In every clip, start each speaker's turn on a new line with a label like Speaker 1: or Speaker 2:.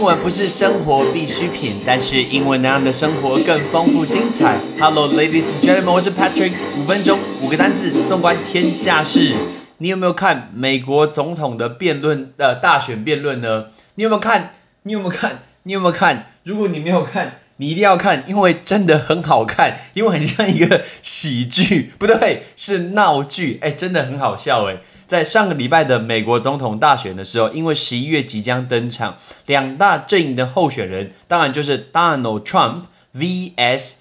Speaker 1: 英文不是生活必需品，但是英文能让你的生活更丰富精彩。Hello, ladies and gentlemen，我是 Patrick。五分钟，五个单字，纵观天下事。你有没有看美国总统的辩论？呃，大选辩论呢？你有没有看？你有没有看？你有没有看？如果你没有看，你一定要看，因为真的很好看，因为很像一个喜剧，不对，是闹剧。哎，真的很好笑哎。在上个礼拜的美国总统大选的时候，因为十一月即将登场，两大阵营的候选人，当然就是 Donald Trump vs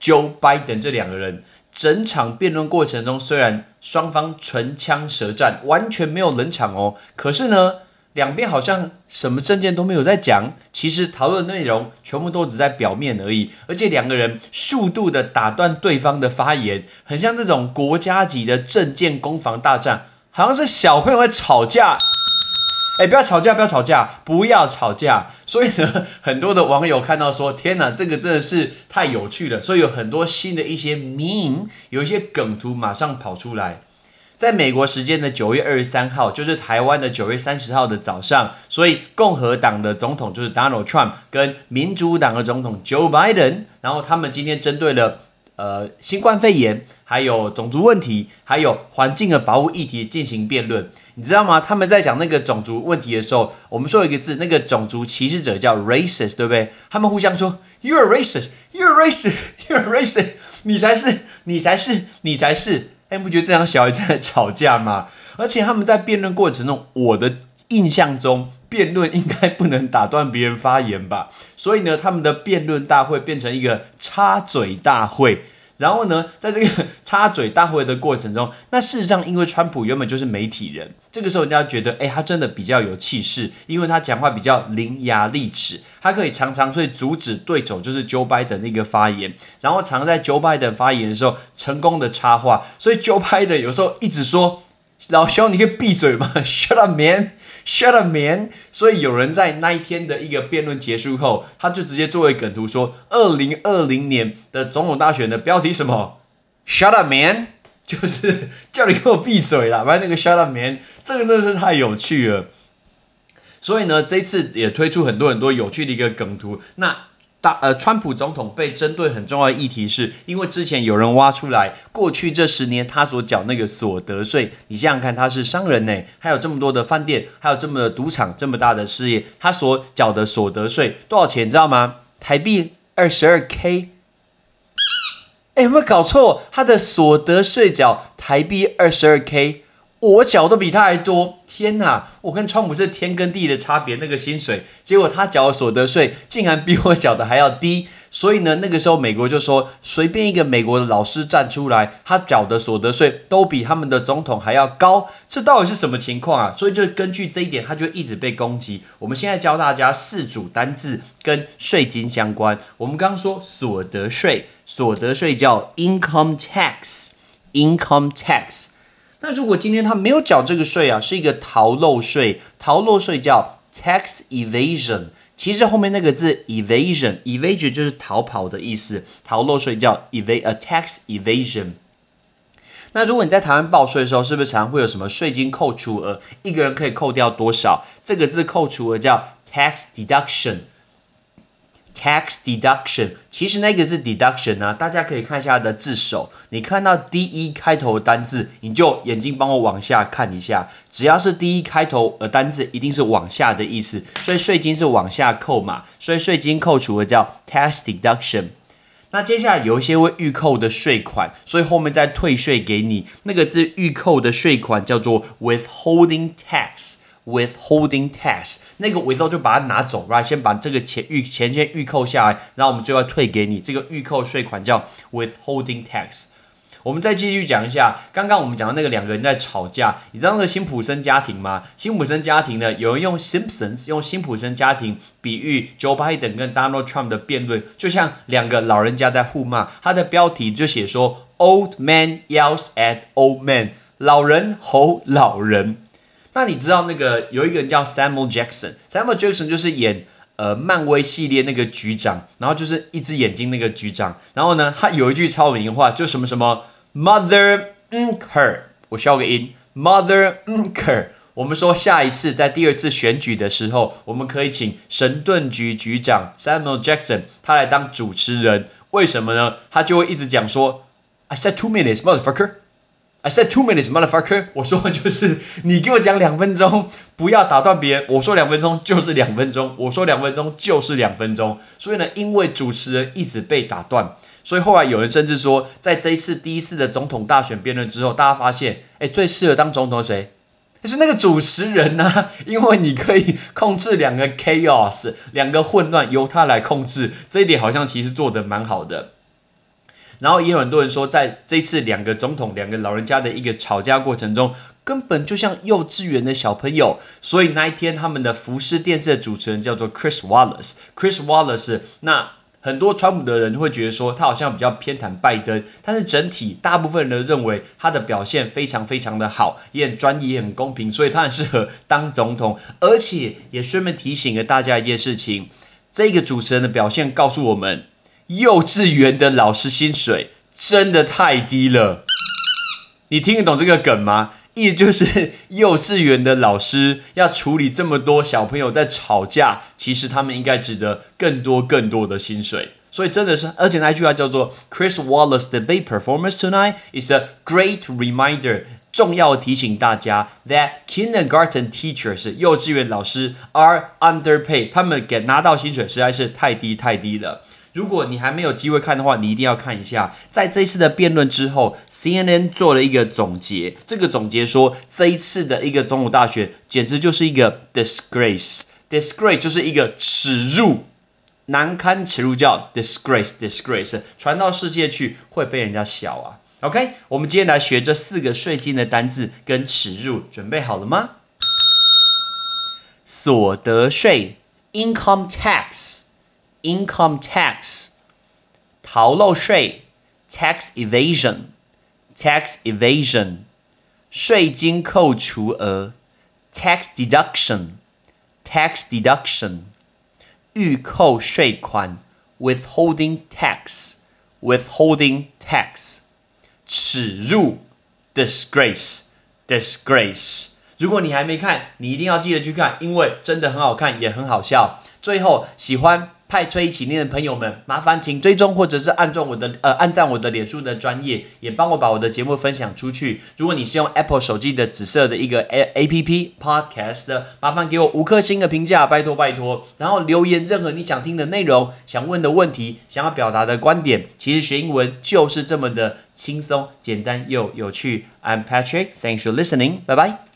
Speaker 1: Joe Biden 这两个人。整场辩论过程中，虽然双方唇枪舌战，完全没有冷场哦，可是呢，两边好像什么证件都没有在讲。其实讨论内容全部都只在表面而已，而且两个人速度的打断对方的发言，很像这种国家级的政见攻防大战。好像是小朋友在吵架，哎，不要吵架，不要吵架，不要吵架。所以呢，很多的网友看到说：“天哪，这个真的是太有趣了。”所以有很多新的一些 meme，有一些梗图马上跑出来。在美国时间的九月二十三号，就是台湾的九月三十号的早上，所以共和党的总统就是 Donald Trump 跟民主党的总统 Joe Biden，然后他们今天针对了。呃，新冠肺炎，还有种族问题，还有环境的保护议题进行辩论，你知道吗？他们在讲那个种族问题的时候，我们说一个字，那个种族歧视者叫 racist，对不对？他们互相说，You are racist，You are racist，You are racist，你才是，你才是，你才是。哎，不觉得这两小孩在吵架吗？而且他们在辩论过程中，我的。印象中，辩论应该不能打断别人发言吧？所以呢，他们的辩论大会变成一个插嘴大会。然后呢，在这个 插嘴大会的过程中，那事实上，因为川普原本就是媒体人，这个时候人家觉得，哎，他真的比较有气势，因为他讲话比较伶牙俐齿，他可以常常会阻止对手，就是 Joe Biden 那个发言，然后常在 Joe Biden 发言的时候成功的插话，所以 Joe Biden 有时候一直说。老兄，你可以闭嘴吗？Shut up, man! Shut up, man! 所以有人在那一天的一个辩论结束后，他就直接作为梗图说：“二零二零年的总统大选的标题什么？Shut up, man！就是叫你给我闭嘴啦！反正那个 Shut up, man，这个真的是太有趣了。所以呢，这次也推出很多很多有趣的一个梗图。那。大呃，川普总统被针对很重要的议题，是因为之前有人挖出来，过去这十年他所缴那个所得税，你想想看，他是商人呢，还有这么多的饭店，还有这么的赌场，这么大的事业，他所缴的所得税多少钱，你知道吗？台币二十二 K。哎，有没有搞错？他的所得税缴台币二十二 K。我缴的比他还多，天哪！我跟川普是天跟地的差别，那个薪水，结果他缴的所得税竟然比我缴的还要低，所以呢，那个时候美国就说，随便一个美国的老师站出来，他缴的所得税都比他们的总统还要高，这到底是什么情况啊？所以就根据这一点，他就一直被攻击。我们现在教大家四组单字跟税金相关。我们刚刚说所得税，所得税叫 income tax，income tax。那如果今天他没有缴这个税啊，是一个逃漏税，逃漏税叫 tax evasion。其实后面那个字 evasion，evasion 就是逃跑的意思，逃漏税叫 eva a tax evasion。那如果你在台湾报税的时候，是不是常会有什么税金扣除额？一个人可以扣掉多少？这个字扣除额叫 tax deduction。Tax deduction，其实那个是 deduction 啊，大家可以看一下它的字首。你看到 D E 开头的单字，你就眼睛帮我往下看一下。只要是 D E 开头的单字，一定是往下的意思。所以税金是往下扣嘛，所以税金扣除的叫 tax deduction。那接下来有一些会预扣的税款，所以后面再退税给你。那个字预扣的税款叫做 withholding tax。Withholding tax，那个伪造就把它拿走，right？先把这个钱预钱先预扣下来，然后我们最后退给你。这个预扣税款叫 withholding tax。我们再继续讲一下，刚刚我们讲的那个两个人在吵架，你知道那个辛普森家庭吗？辛普森家庭呢，有人用 Simpsons 用辛普森家庭比喻 Joe Biden 跟 Donald Trump 的辩论，就像两个老人家在互骂。他的标题就写说 Old man yells at old man，老人吼老人。那你知道那个有一个人叫 Samuel Jackson，Samuel Jackson 就是演呃漫威系列那个局长，然后就是一只眼睛那个局长，然后呢他有一句超有名的话，就什么什么 Mother Unker，我消个音，Mother Unker，我们说下一次在第二次选举的时候，我们可以请神盾局局长 Samuel Jackson 他来当主持人。为什么呢？他就会一直讲说：“I said two minutes, motherfucker. I said two minutes, motherfucker.” 我说的就是你给我讲两分钟，不要打断别人。我说两分钟就是两分钟，我说两分钟就是两分钟。所以呢，因为主持人一直被打断，所以后来有人甚至说，在这一次第一次的总统大选辩论之后，大家发现，哎，最适合当总统谁？是那个主持人呐，因为你可以控制两个 chaos，两个混乱由他来控制，这一点好像其实做的蛮好的。然后也有很多人说，在这次两个总统、两个老人家的一个吵架过程中，根本就像幼稚园的小朋友。所以那一天，他们的福斯电视的主持人叫做 Chris Wallace，Chris Wallace 那。很多川普的人会觉得说他好像比较偏袒拜登，但是整体大部分人都认为他的表现非常非常的好，也很专业，也很公平，所以他很适合当总统。而且也顺便提醒了大家一件事情：这个主持人的表现告诉我们，幼稚园的老师薪水真的太低了。你听得懂这个梗吗？意就是幼稚园的老师要处理这么多小朋友在吵架，其实他们应该值得更多更多的薪水。所以真的是，而且那句话叫做 Chris Wallace debate performance tonight is a great reminder，重要提醒大家 that kindergarten teachers 幼稚园老师 are underpaid，他们给拿到薪水实在是太低太低了。如果你还没有机会看的话，你一定要看一下。在这一次的辩论之后，CNN 做了一个总结。这个总结说，这一次的一个总统大选简直就是一个 disgrace。disgrace 就是一个耻辱，难堪耻辱叫 disgrace。disgrace 传到世界去会被人家笑啊。OK，我们今天来学这四个税金的单字跟耻辱，准备好了吗？所得税，income tax。income tax，逃漏税，tax evasion，tax evasion，税金扣除额，tax deduction，tax deduction，预扣税款，withholding tax，withholding tax，耻辱，disgrace，disgrace。如果你还没看，你一定要记得去看，因为真的很好看，也很好笑。最后，喜欢。 派吹一起念的朋友们，麻烦请追踪或者是按照我的呃按赞我的脸书的专业，也帮我把我的节目分享出去。如果你是用 Apple 手机的紫色的一个 A A P P Podcast，麻烦给我五颗星的评价，拜托拜托。然后留言任何你想听的内容、想问的问题、想要表达的观点。其实学英文就是这么的轻松、简单又有趣。I'm Patrick，thanks for listening，拜拜。